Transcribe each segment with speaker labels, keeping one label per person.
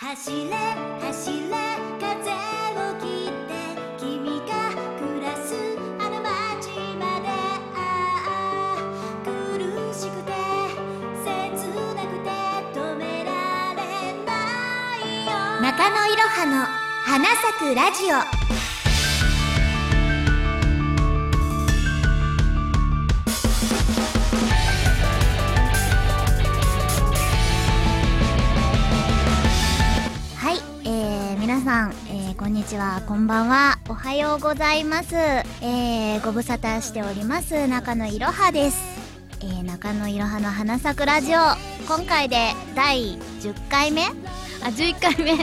Speaker 1: 走れ走れ風を切って君が暮らすあの街までああ苦しくて切なくて止められないよ。
Speaker 2: 中野いろはの花咲くラジオ。ん、にちは、こんばんは、おはようございます。えー、ご無沙汰しております、中野いろはです。えー、中野いろはの花咲くラジオ、今回で第10回目？あ、11回目。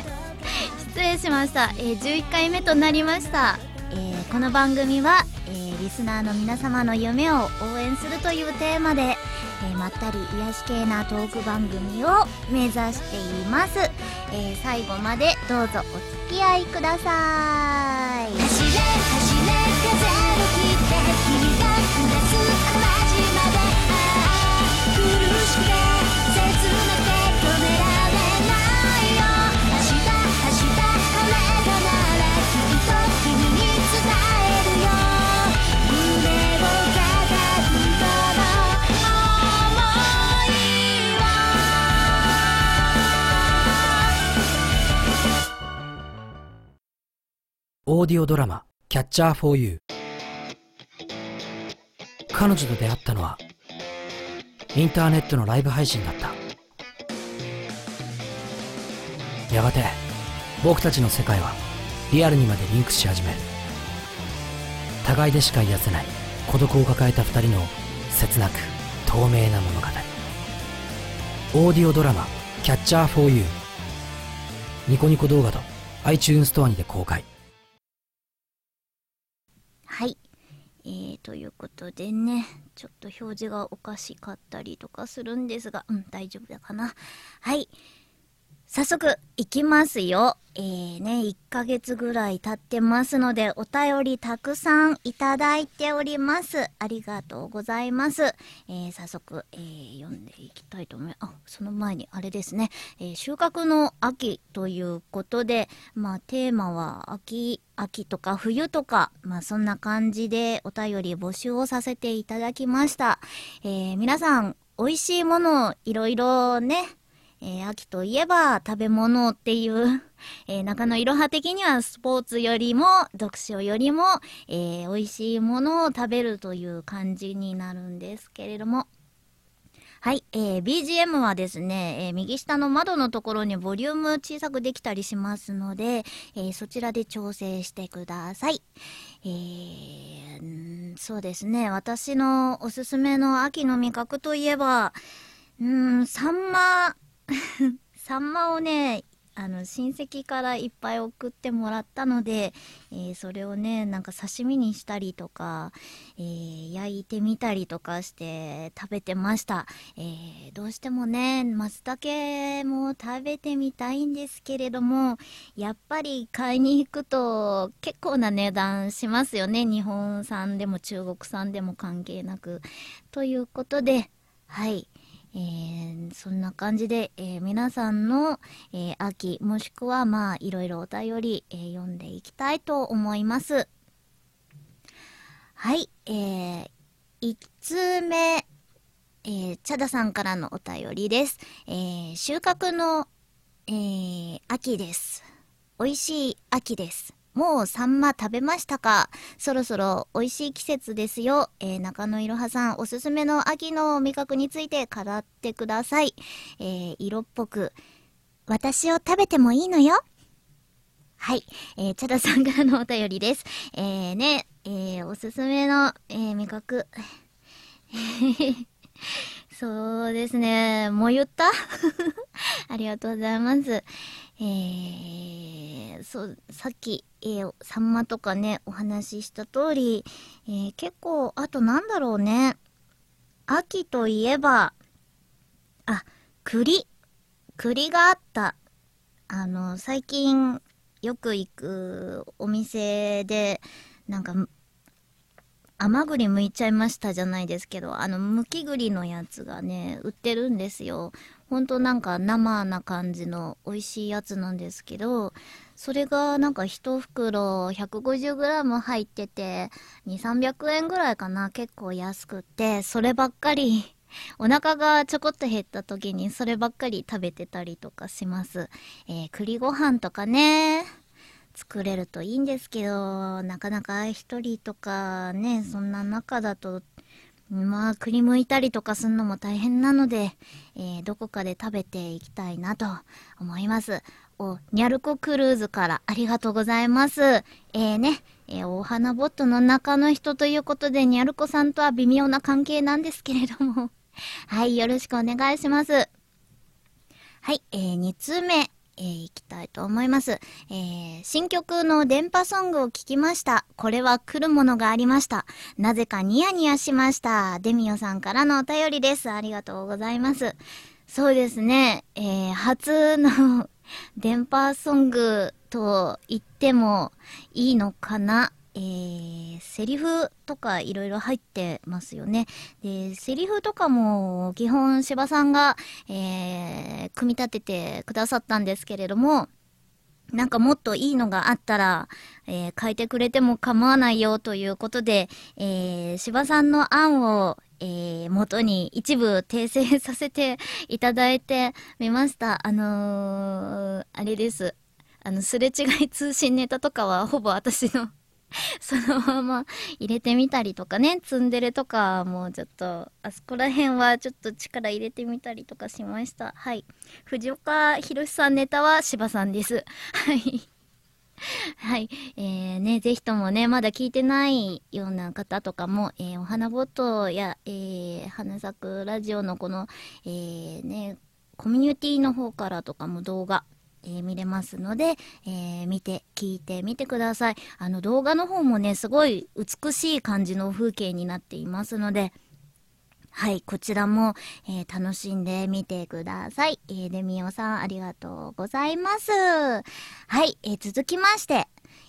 Speaker 2: 失礼しました。えー、11回目となりました。えー、この番組は、えー、リスナーの皆様の夢を応援するというテーマで、えーまったり癒し系なトーク番組を目指しています。えー最後までどうぞお付き合いください。
Speaker 3: オーディオドラマ「 Catcher for You」彼女と出会ったのはインターネットのライブ配信だった。やがて僕たちの世界はリアルにまでリンクし始める。互いでしか癒せない孤独を抱えた二人の切なく透明な物語。オーディオドラマ「 Catcher for You」ニコニコ動画と iTunes ストアにて公開。
Speaker 2: えー、ということでね、ちょっと表示がおかしかったりとかするんですが、うん、大丈夫だかな。はい。早速、いきますよ。えーね、1ヶ月ぐらい経ってますので、お便りたくさんいただいております。ありがとうございます。えー早速、えー読んでいきたいと思います。あ、その前にあれですね、えー収穫の秋ということで、まあ、テーマは秋、秋とか冬とか、まあ、そんな感じでお便り募集をさせていただきました。えー皆さん、美味しいものをいろいろね、えー秋といえば食べ物っていう、えー中野いろは的にはスポーツよりも読書よりも、えー美味しいものを食べるという感じになるんですけれども。はい、えー BGM はですね、えー右下の窓のところにボリューム小さくできたりしますので、えーそちらで調整してください。えーそうですね、私のおすすめの秋の味覚といえば、うーん、サンマ、サンマをね、あの、親戚からいっぱい送ってもらったので、えーそれをね、なんか刺身にしたりとか、えー焼いてみたりとかして食べてました。えーどうしてもね、松茸も食べてみたいんですけれども、やっぱり買いに行くと結構な値段しますよね。日本産でも中国産でも関係なく。ということで、はい。えーそんな感じで、えー皆さんの、えー秋、もしくはまあ、いろいろお便り、えー読んでいきたいと思います。はい、えー、1通目、えー、チャダさんからのお便りです。えー収穫の、えー秋です。美味しい秋です。もうサンマ食べましたか？そろそろ美味しい季節ですよ。えー中野いろはさん、おすすめの秋の味覚について語ってください。えー色っぽく、私を食べてもいいのよ？はい。えー、チャダさんからのお便りです。えー、ね、えー、おすすめの、えー、味覚。そうですね。もう言った？ありがとうございます。えー、そう、さっき、えー、サンマとかね、お話しした通り、えー、結構、あとなんだろうね。秋といえば、あ、栗。栗があった。あの、最近、よく行くお店で、なんか、甘栗剥いちゃいましたじゃないですけど、あの、剥き栗のやつがね、売ってるんですよ。ほんとなんか生な感じの美味しいやつなんですけど、それがなんか一袋 150g 入ってて、2、300円ぐらいかな。結構安くて、そればっかり、お腹がちょこっと減った時にそればっかり食べてたりとかします。えー、栗ご飯とかね、作れるといいんですけど、なかなか一人とかね、そんな中だと、まあ、栗剥いたりとかするのも大変なので、えーどこかで食べていきたいなと思います。お、ニャルコクルーズからありがとうございます。えー、ね、えーお花ボットの中の人ということで、ニャルコさんとは微妙な関係なんですけれども。はい、よろしくお願いします。はい、えー、2通目。えー、いきたいと思います。えー、新曲の電波ソングを聞きました。これは来るものがありました。なぜかニヤニヤしました。デミオさんからのお便りです。ありがとうございます。そうですね、えー、初の 電波ソングと言ってもいいのかな？えー、セリフとかいろいろ入ってますよね。で、セリフとかも基本芝さんが、えー、組み立ててくださったんですけれども、なんかもっといいのがあったら、えー書いてくれても構わないよということで、えー、芝さんの案を、えー元に一部訂正させていただいてみました。あのーあれです。あの、すれ違い通信ネタとかはほぼ私の そのまま入れてみたりとかね、ツンデレとかもちょっと、あそこら辺はちょっと力入れてみたりとかしました。はい。藤岡弘さんネタは柴さんです。はい。はい。えー、ね、ぜひともね、まだ聞いてないような方とかも、えーお花ボットや、えー、花咲くラジオのこの、えー、ね、コミュニティの方からとかも動画、えー見れますので、えー見て、聞いてみてください。あの動画の方もね、すごい美しい感じの風景になっていますので、はい、こちらも、えー楽しんでみてください。えーデミオさん、ありがとうございます。はい、えー続きまして、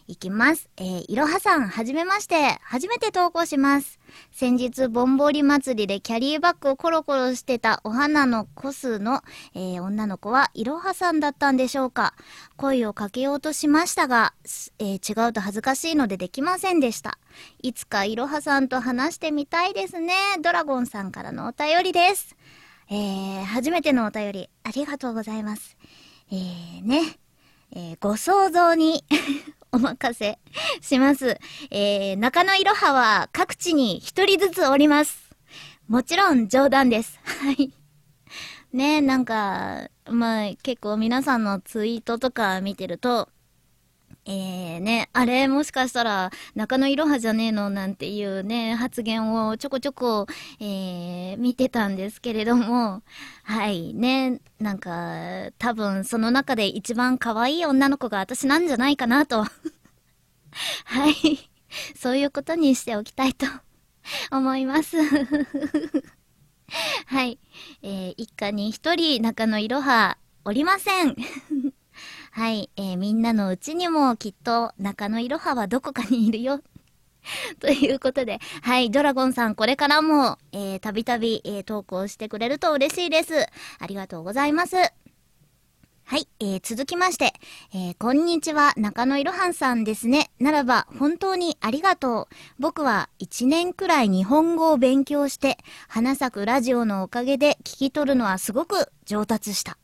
Speaker 2: いきます。えーいろはさん、はじめまして。初めて投稿します。先日、ぼんぼり祭りでキャリーバッグをコロコロしてたお花のコスの、えー女の子はいろはさんだったんでしょうか。声をかけようとしましたが、すえー違うと恥ずかしいのでできませんでした。いつかいろはさんと話してみたいですね。ドラゴンさんからのお便りです。えー、初めてのお便り、ありがとうございます。えー、ね。えーご想像にお任せします。えー、中野いろはは各地に一人ずつおります。もちろん冗談です。はい。ねなんか、まあ結構皆さんのツイートとか見てると、えー、ね、あれもしかしたら中野いろはじゃねえのなんていうね、発言をちょこちょこ、えー、見てたんですけれども、はい、ね、なんか、多分その中で一番可愛い女の子が私なんじゃないかなと。はい、そういうことにしておきたいと思います。はい、えー、一家に一人中野いろはおりません。はい、えーみんなのうちにもきっと中野いろははどこかにいるよ。ということで、はい、ドラゴンさんこれからも、えーたびたび、えー投稿してくれると嬉しいです。ありがとうございます。はい、えー続きまして、えーこんにちは、中野いろはんさんですね。ならば、本当にありがとう。僕は1年くらい日本語を勉強して、花咲くラジオのおかげで聞き取るのはすごく上達した。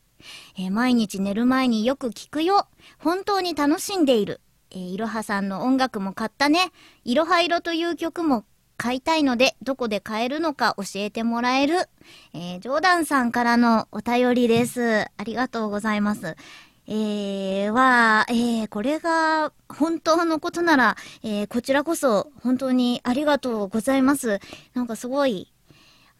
Speaker 2: えー毎日寝る前によく聞くよ。本当に楽しんでいる。えーいろはさんの音楽も買ったね。いろは色という曲も買いたいので、どこで買えるのか教えてもらえる。えージョーダンさんからのお便りです。ありがとうございます。えー、は、えー、これが本当のことなら、えーこちらこそ本当にありがとうございます。なんかすごい、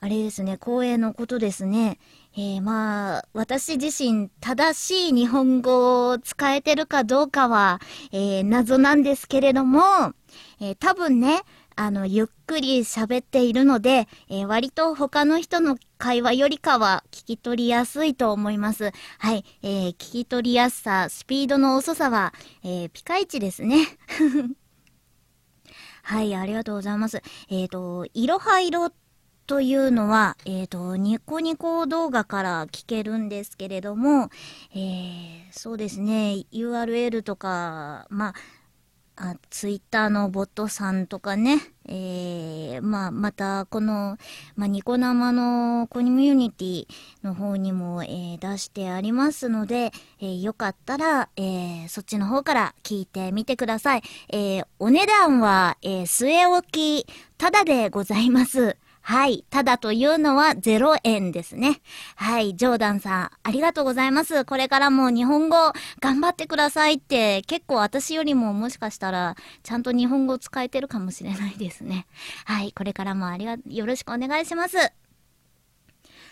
Speaker 2: あれですね、光栄のことですね。えー、まあ、私自身正しい日本語を使えてるかどうかは、えー謎なんですけれども、えー多分ね、あの、ゆっくり喋っているので、えー割と他の人の会話よりかは聞き取りやすいと思います。はい、えー聞き取りやすさ、スピードの遅さは、えーピカイチですね。はい、ありがとうございます。えっ、と、いろは色というのは、えっ、と、ニコニコ動画から聞けるんですけれども、えー、そうですね、URL とか、まあ、あツイッターのボットさんとかね、えー、まあ、また、この、まあ、ニコ生のコミュニティの方にも、えー出してありますので、えーよかったら、えーそっちの方から聞いてみてください。えーお値段は、えー据え置き、ただでございます。はい。ただというのは0円ですね。はい。ジョーダンさん、ありがとうございます。これからも日本語頑張ってくださいって、結構私よりももしかしたら、ちゃんと日本語使えてるかもしれないですね。はい。これからもありが、よろしくお願いします。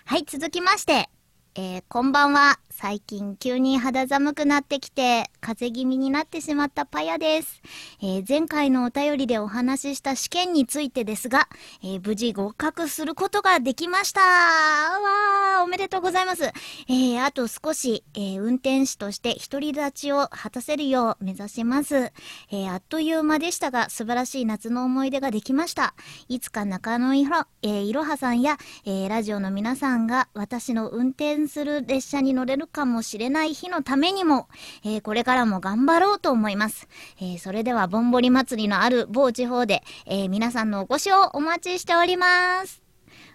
Speaker 2: はい。続きまして、えーこんばんは。最近急に肌寒くなってきて、風邪気味になってしまったパヤです。えー前回のお便りでお話しした試験についてですが、えー無事合格することができました。わー、おめでとうございます。えあと少し、え運転手として独り立ちを果たせるよう目指します。えあっという間でしたが、素晴らしい夏の思い出ができました。いつか中野いろ、えいろはさんや、えラジオの皆さんが私の運転する列車に乗れるかもしれない日のためにも、えーこれからも頑張ろうと思います。えーそれでは、ぼんぼり祭りのある某地方で、えー皆さんのお越しをお待ちしております。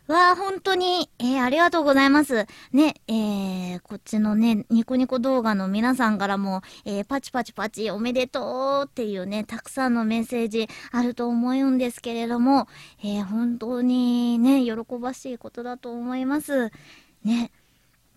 Speaker 2: わあ、本当に、えーありがとうございます。ね、えーこっちのね、ニコニコ動画の皆さんからも、えーパチパチパチおめでとうっていうね、たくさんのメッセージあると思うんですけれども、えー本当にね、喜ばしいことだと思います。ね、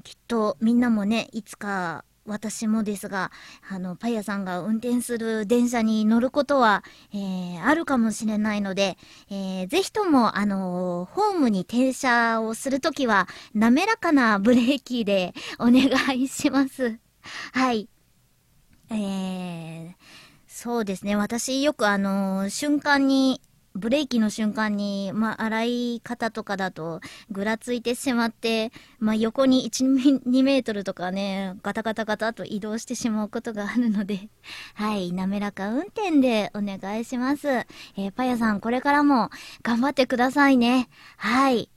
Speaker 2: きっとみんなもね、いつか私もですが、あの、パン屋さんが運転する電車に乗ることは、えーあるかもしれないので、えーぜひとも、あのホームに停車をするときは、滑らかなブレーキでお願いします。はい。えー、そうですね。私よくあの瞬間に、ブレーキの瞬間に、まあ、洗い方とかだと、ぐらついてしまって、まあ、横に1、2メートルとかね、ガタガタガタと移動してしまうことがあるので、はい、滑らか運転でお願いします。えーパヤさん、これからも頑張ってくださいね。はい。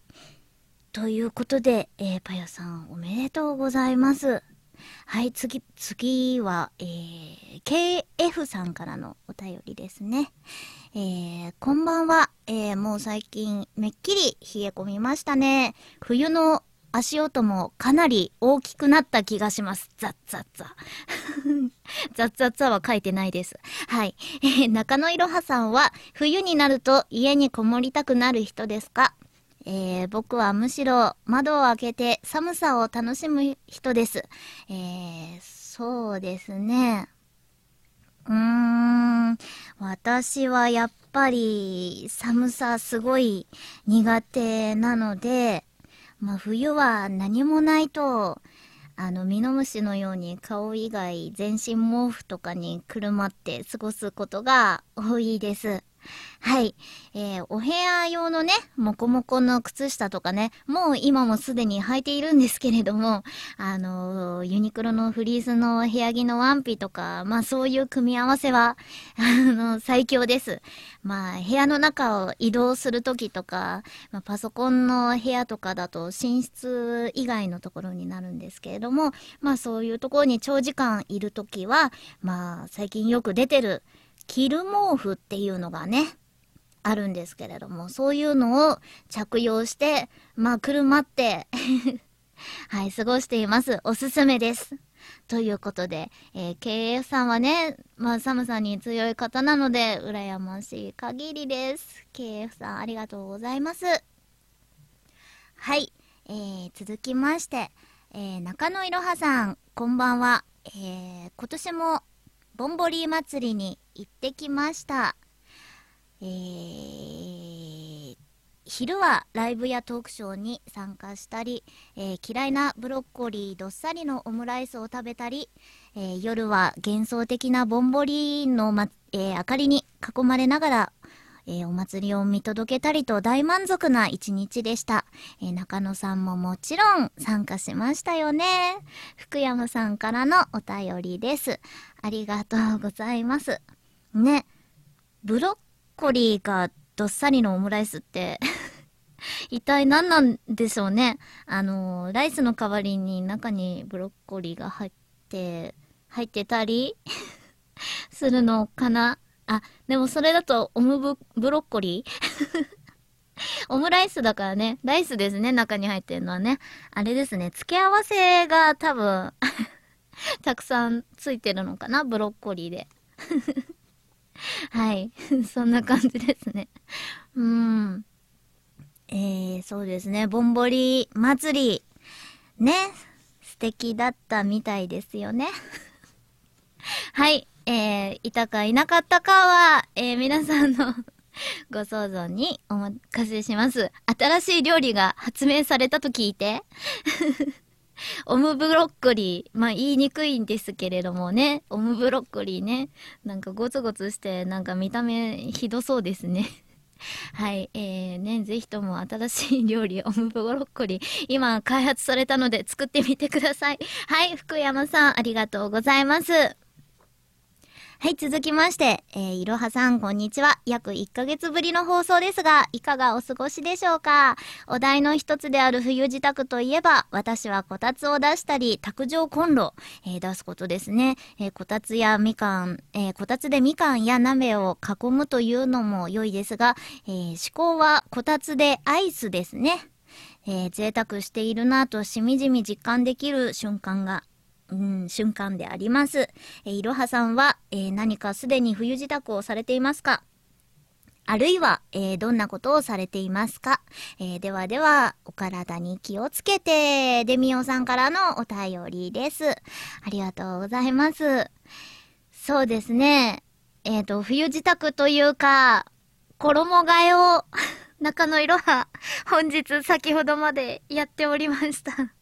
Speaker 2: ということで、えーパヤさん、おめでとうございます。はい、次、次は、えー KF さんからのお便りですね。えーこんばんは。えーもう最近、めっきり冷え込みましたね。冬の足音もかなり大きくなった気がします。ザッザッザ。ザッザッザは書いてないです。はい。えー中野いろはさんは、冬になると家にこもりたくなる人ですか？えー僕はむしろ窓を開けて寒さを楽しむ人です。えーそうですね。うーん、私はやっぱり寒さすごい苦手なので、まあ冬は何もないと、あの、ミノムシのように顔以外全身毛布とかにくるまって過ごすことが多いです。はい。えーお部屋用のね、もこもこの靴下とかね、もう今もすでに履いているんですけれども、あのーユニクロのフリースの部屋着のワンピとか、まあそういう組み合わせは、あの、最強です。まあ部屋の中を移動するときとか、まあ、パソコンの部屋とかだと寝室以外のところになるんですけれども、まあそういうところに長時間いるときは、まあ最近よく出てる、着る毛布っていうのがね、あるんですけれども、そういうのを着用して、まあ、くるまって、はい、過ごしています。おすすめです。ということで、えー KF さんはね、まあ、寒さに強い方なので、羨ましい限りです。KF さん、ありがとうございます。はい、えー続きまして、えー中野いろはさん、こんばんは。えー今年も、ぼんぼり祭りに行ってきました。えー昼はライブやトークショーに参加したり、えー嫌いなブロッコリーどっさりのオムライスを食べたり、えー夜は幻想的なぼんぼりの、まえー明かりに囲まれながら、えーお祭りを見届けたりと大満足な一日でした、えー中野さんももちろん参加しましたよね。福山さんからのお便りです。ありがとうございます。ね、ブロッコリーがどっさりのオムライスって 一体何なんでしょうね。あの、ライスの代わりに中にブロッコリーが入って、入ってたりするのかなあ、でもそれだとオムブブロッコリー？オムライスだからね。ライスですね、中に入ってるのはね。あれですね、付け合わせが多分、たくさんついてるのかな、ブロッコリーで。はい。そんな感じですね。うん。えー、そうですね。ぼんぼり祭り。ね。素敵だったみたいですよね。はい。えー、いたかいなかったかは、えー、皆さんの ご想像にお任せします。新しい料理が発明されたと聞いて。オムブロッコリー。まあ言いにくいんですけれどもね。オムブロッコリーね。なんかゴツゴツして、なんか見た目ひどそうですね。はい。えー、ね、ぜひとも新しい料理、オムブロッコリー、今開発されたので作ってみてください。はい。福山さん、ありがとうございます。はい、続きまして、えー、いろはさん、こんにちは。約1ヶ月ぶりの放送ですが、いかがお過ごしでしょうか？お題の一つである冬支度といえば、私はこたつを出したり、卓上コンロ、えー出すことですね。えーこたつやみかん、えーこたつでみかんや鍋を囲むというのも良いですが、えー思考はこたつでアイスですね。えー贅沢しているなとしみじみ実感できる瞬間がうん、瞬間であります。えいろはさんは、えー何かすでに冬支度をされていますか？あるいは、えーどんなことをされていますか、えーではでは、お体に気をつけて、デミオさんからのお便りです。ありがとうございます。そうですね。えっ、と、冬支度というか、衣替えを、中野いろは、本日先ほどまでやっておりました。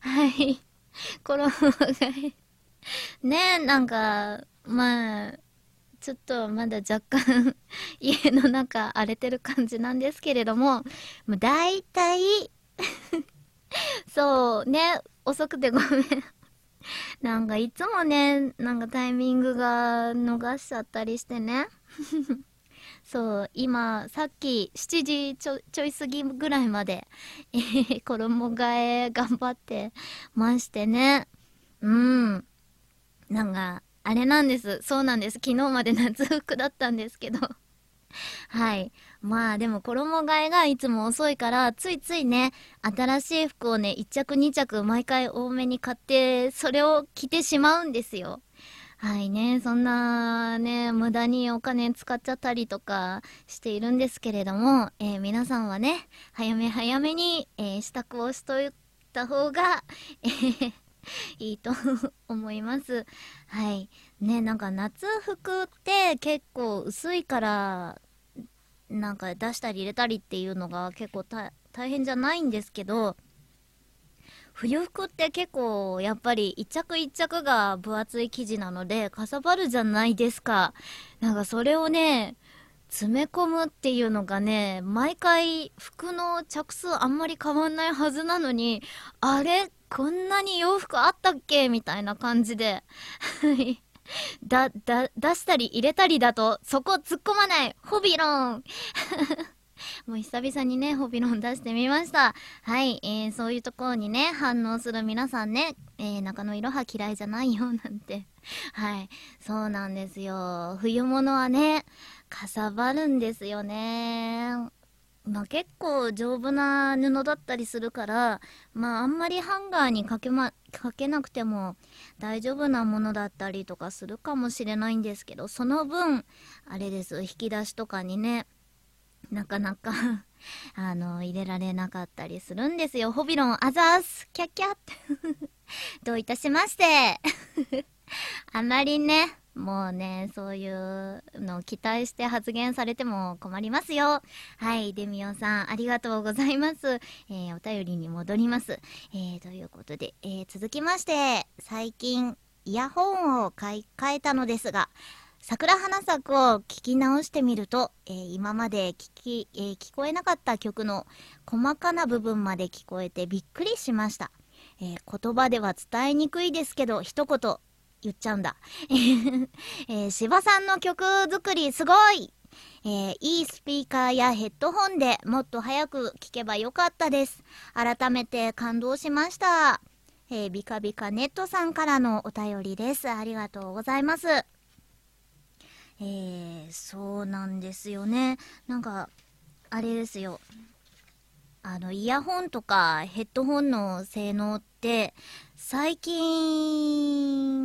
Speaker 2: はい。衣替え。ねえ、なんか、まあ、ちょっとまだ若干 家の中荒れてる感じなんですけれども、もう大体、そうね、遅くてごめん。なんかいつもね、なんかタイミングが逃しちゃったりしてね。そう、今、さっき7時ちょちょい過ぎぐらいまで、衣替え頑張ってましてね。うん。なんか、あれなんです。そうなんです。昨日まで夏服だったんですけど。はい。まあでも衣替えがいつも遅いから、ついついね、新しい服をね、1着2着毎回多めに買って、それを着てしまうんですよ。はいね、そんなね、無駄にお金使っちゃったりとかしているんですけれども、えー皆さんはね、早め早めに、えー支度をしといた方が、えー いいと思います。はい。ね、なんか夏服って結構薄いから、なんか出したり入れたりっていうのが結構大大変じゃないんですけど、冬服って結構やっぱり一着一着が分厚い生地なのでかさばるじゃないですか。なんかそれをね、詰め込むっていうのがね、毎回服の着数あんまり変わんないはずなのに、あれ？こんなに洋服あったっけ？みたいな感じで。だ、だ、出したり入れたりだと、そこ突っ込まないホビロンもう久々にね、ホビロン出してみました。はい、えー、そういうところにね、反応する皆さんね、えー、中野いろは嫌いじゃないよ、なんて。はい、そうなんですよ。冬物はね、かさばるんですよね。まあ結構丈夫な布だったりするから、まああんまりハンガーにかけま、かけなくても大丈夫なものだったりとかするかもしれないんですけど、その分、あれです、引き出しとかにね、なかなか あの、入れられなかったりするんですよ。ホビロン、あざーす、キャッキャッ どういたしまして。あまりね、もうね、そういうのを期待して発言されても困りますよ。はい、デミオさん、ありがとうございます。えー、お便りに戻ります。えー、ということで、えー、続きまして、最近、イヤホンを買い替えたのですが、桜花咲を聞き直してみると、えー今まで聞き、えー聞こえなかった曲の細かな部分まで聞こえてびっくりしました。えー言葉では伝えにくいですけど、一言言っちゃうんだ。え、芝さんの曲作りすごいえーいいスピーカーやヘッドホンでもっと早く聞けばよかったです。改めて感動しました。えービカビカネットさんからのお便りです。ありがとうございます。えー、そうなんですよね。なんか、あれですよ。あの、イヤホンとかヘッドホンの性能って、最近、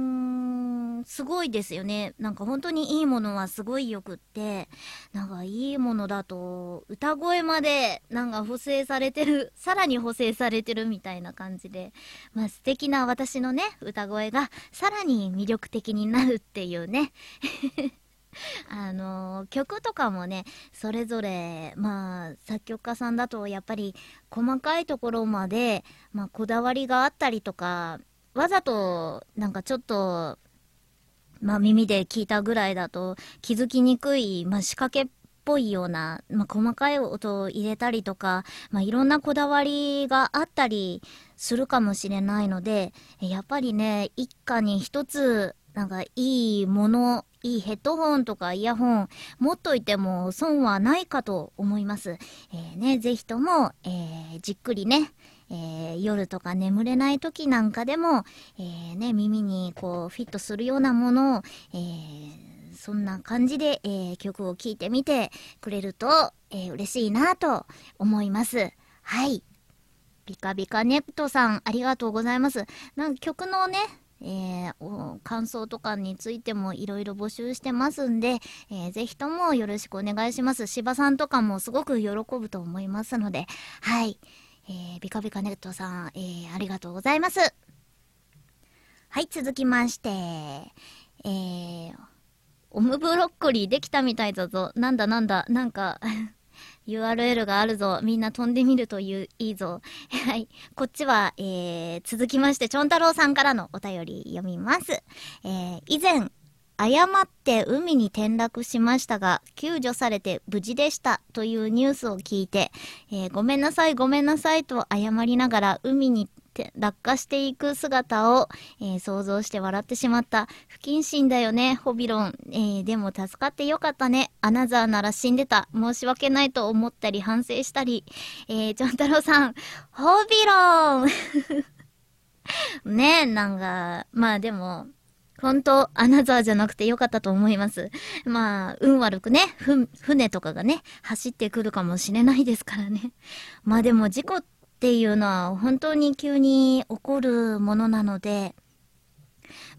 Speaker 2: すごいですよね。なんか本当にいいものはすごいよくって、なんかいいものだと、歌声までなんか補正されてる、さらに補正されてるみたいな感じで、まあ素敵な私のね、歌声がさらに魅力的になるっていうね。あの曲とかもねそれぞれまあ作曲家さんだとやっぱり細かいところまで、まあ、こだわりがあったりとかわざとなんかちょっとまあ耳で聞いたぐらいだと気づきにくい、まあ、仕掛けっぽいような、まあ、細かい音を入れたりとか、まあ、いろんなこだわりがあったりするかもしれないのでやっぱりね一家に一つなんかいいものいいヘッドホンとかイヤホン持っといても損はないかと思います。えーね、ぜひとも、えーじっくりね、えー夜とか眠れない時なんかでも、えーね、耳にこうフィットするようなものを、えーそんな感じで、えー曲を聴いてみてくれると、えー嬉しいなと思います。はい。ビカビカネットさん、ありがとうございます。なんか曲のね、えー感想とかについてもいろいろ募集してますんで、えーぜひともよろしくお願いします。芝さんとかもすごく喜ぶと思いますので、はい。えービカビカネットさん、えーありがとうございます。はい、続きまして、えー、オムブロッコリーできたみたいだぞ。なんだなんだ、なんか、URL があるぞ。みんな飛んでみるといういいぞ。はい。こっちは、えー、続きまして、ちょん太郎さんからのお便り読みます。えー、以前、誤って海に転落しましたが、救助されて無事でしたというニュースを聞いて、えーごめんなさい、ごめんなさいと謝りながら海にて落下していく姿を、えー想像して笑ってしまった。不謹慎だよね、ホビロン。えーでも助かってよかったね。アナザーなら死んでた。申し訳ないと思ったり反省したり。えー、ちょん太郎さん、ホビロン ねえ、なんか、まあでも、本当アナザーじゃなくてよかったと思います。まあ、運悪くね、ふ、船とかがね、走ってくるかもしれないですからね。まあでも事故ってていうのは本当に急に起こるものなので、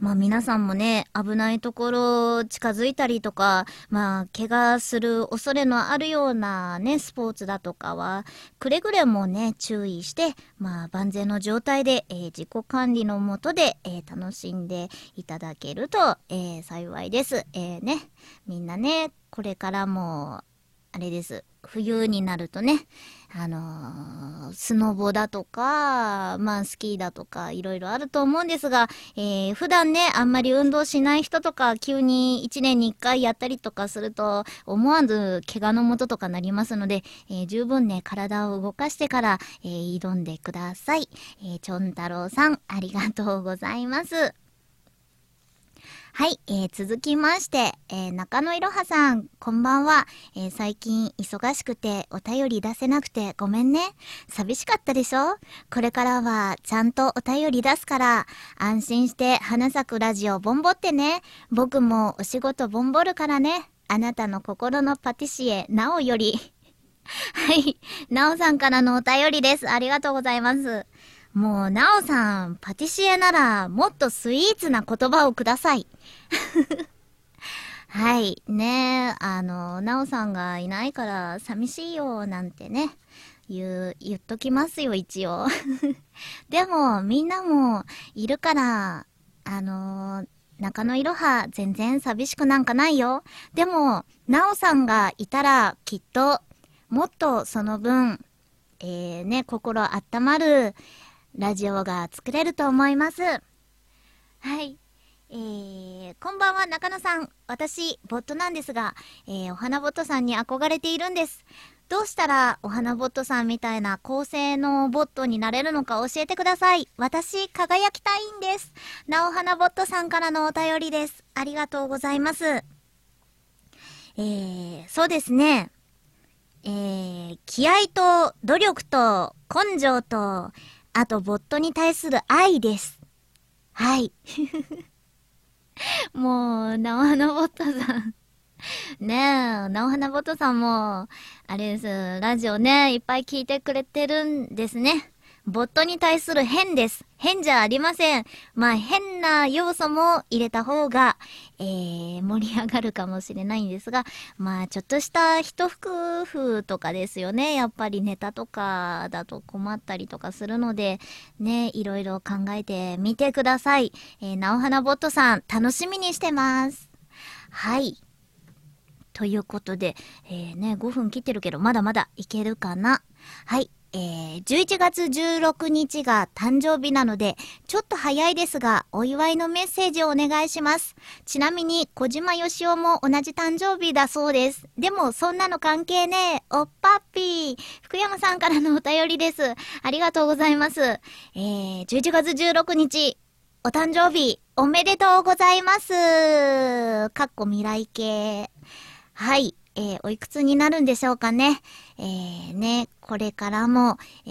Speaker 2: まあ皆さんもね、危ないところ近づいたりとか、まあ怪我する恐れのあるようなね、スポーツだとかは、くれぐれもね、注意して、まあ万全の状態で、えー自己管理のもとで、えー楽しんでいただけると、えー幸いです。えね、みんなね、これからも、あれです。冬になるとね、あのースノボだとか、まあスキーだとか、いろいろあると思うんですが、えー普段ね、あんまり運動しない人とか、急に1年に1回やったりとかすると、思わず怪我のもととかなりますので、えー十分ね、体を動かしてから、え挑んでください。えーちょん太郎さん、ありがとうございます。はい、えー続きまして、えー中野いろはさん、こんばんは、えー最近忙しくてお便り出せなくてごめんね。寂しかったでしょ？これからはちゃんとお便り出すから、安心して花咲くラジオボンボってね。僕もお仕事ボンボるからね。あなたの心のパティシエ、なおより。はい。なおさんからのお便りです。ありがとうございます。もう、なおさん、パティシエなら、もっとスイーツな言葉をください。はい。ねあの、なおさんがいないから寂しいよ、なんてね。言う、言っときますよ、一応。でも、みんなもいるから、あの中野いろは全然寂しくなんかないよ。でも、なおさんがいたら、きっと、もっとその分、えー、ね、心温まるラジオが作れると思います。はい。えー、こんばんは、中野さん。私、ボットなんですが、えー、お花ボットさんに憧れているんです。どうしたら、お花ボットさんみたいな高性能ボットになれるのか教えてください。私、輝きたいんです。なお花ボットさんからのお便りです。ありがとうございます。えー、そうですね。えー、気合と努力と根性と、あとボットに対する愛です。はい。もう、なおはなボットさん。ねえ、なおはなボットさんも、あれです、ラジオね、いっぱい聞いてくれてるんですね。ボットに対する変です。変じゃありません。まあ変な要素も入れた方が、えー、盛り上がるかもしれないんですが、まあちょっとした一工夫とかですよね。やっぱりネタとかだと困ったりとかするので、ね、いろいろ考えてみてください。えー、なおはなボットさん、楽しみにしてます。はい。ということで、えー、ね、5分切ってるけど、まだまだいけるかな。はい。えー、11月16日が誕生日なので、ちょっと早いですが、お祝いのメッセージをお願いします。ちなみに、小島よしおも同じ誕生日だそうです。でも、そんなの関係ねえ。おっぱっぴー。福山さんからのお便りです。ありがとうございます。えー、11月16日、お誕生日、おめでとうございます。かっこ未来系。はい。えー、おいくつになるんでしょうかね。えー、ね、これからも、え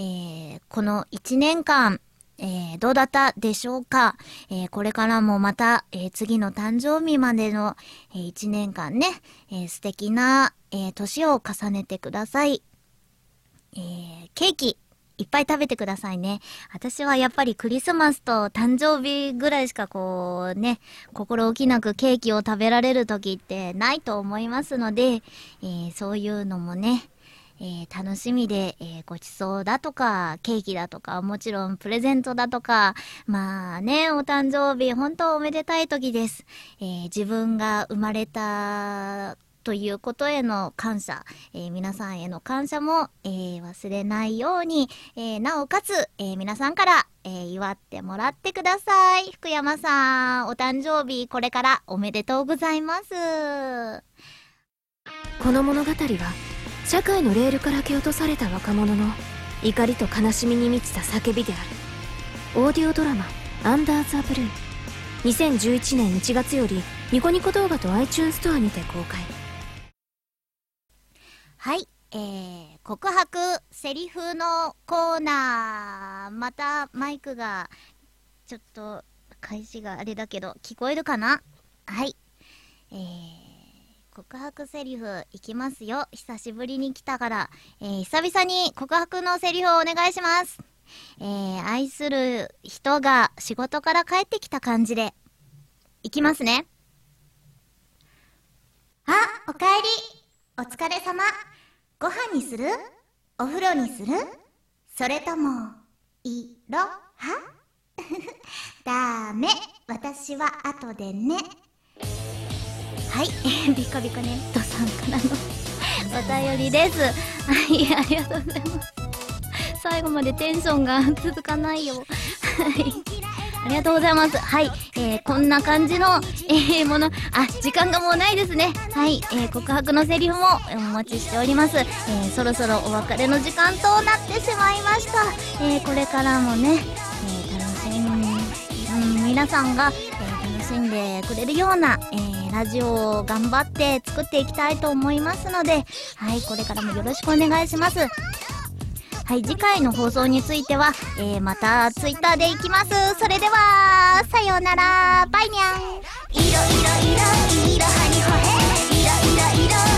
Speaker 2: ー、この1年間、えー、どうだったでしょうか、えー、これからもまた、えー、次の誕生日までの、えー、1年間ね、え、素敵な、え、年を重ねてください。え、ケーキ、いっぱい食べてくださいね。私はやっぱりクリスマスと誕生日ぐらいしかこうね、心置きなくケーキを食べられる時ってないと思いますので、えー、そういうのもね、えー、楽しみで、えー、ごちそうだとか、ケーキだとか、もちろんプレゼントだとか、まあね、お誕生日、本当おめでたい時です。えー、自分が生まれたということへの感謝、えー、皆さんへの感謝も、えー、忘れないように、えー、なおかつ、え、皆さんから、え、祝ってもらってください。福山さん、お誕生日、これからおめでとうございます。
Speaker 4: この物語は社会のレールから蹴落とされた若者の怒りと悲しみに満ちた叫びであるオーディオドラマ「アンダー・ザ・ブルー」2011年1月よりニコニコ動画と iTunes ストアにて公開
Speaker 2: はい、えー、告白セリフのコーナー。またマイクが、ちょっと、開始があれだけど、聞こえるかな？はい。えー、告白セリフいきますよ。久しぶりに来たから、えー、久々に告白のセリフをお願いします。えー、愛する人が仕事から帰ってきた感じで、いきますね。あ、おかえり。お疲れ様。ご飯にする？お風呂にする？それとも、いろ？は？ダメ。私は後でね。はい、ビカビカネットさんからのお便りです。はい、ありがとうございます。最後までテンションが続かないよ。はい。ありがとうございます。はい。えー、こんな感じの、えー、もの、あ、時間がもうないですね。はい。えー、告白のセリフもお待ちしております。えー、そろそろお別れの時間となってしまいました。えー、これからもね、えー、楽しみ、うん、皆さんが、えー、楽しんでくれるような、えー、ラジオを頑張って作っていきたいと思いますので、はい。これからもよろしくお願いします。はい、次回の放送については、えー、またツイッターでいきます。それでは、さようなら、バイニャン。
Speaker 1: いろいろいろ、いろはにほへ、いろいろいろ。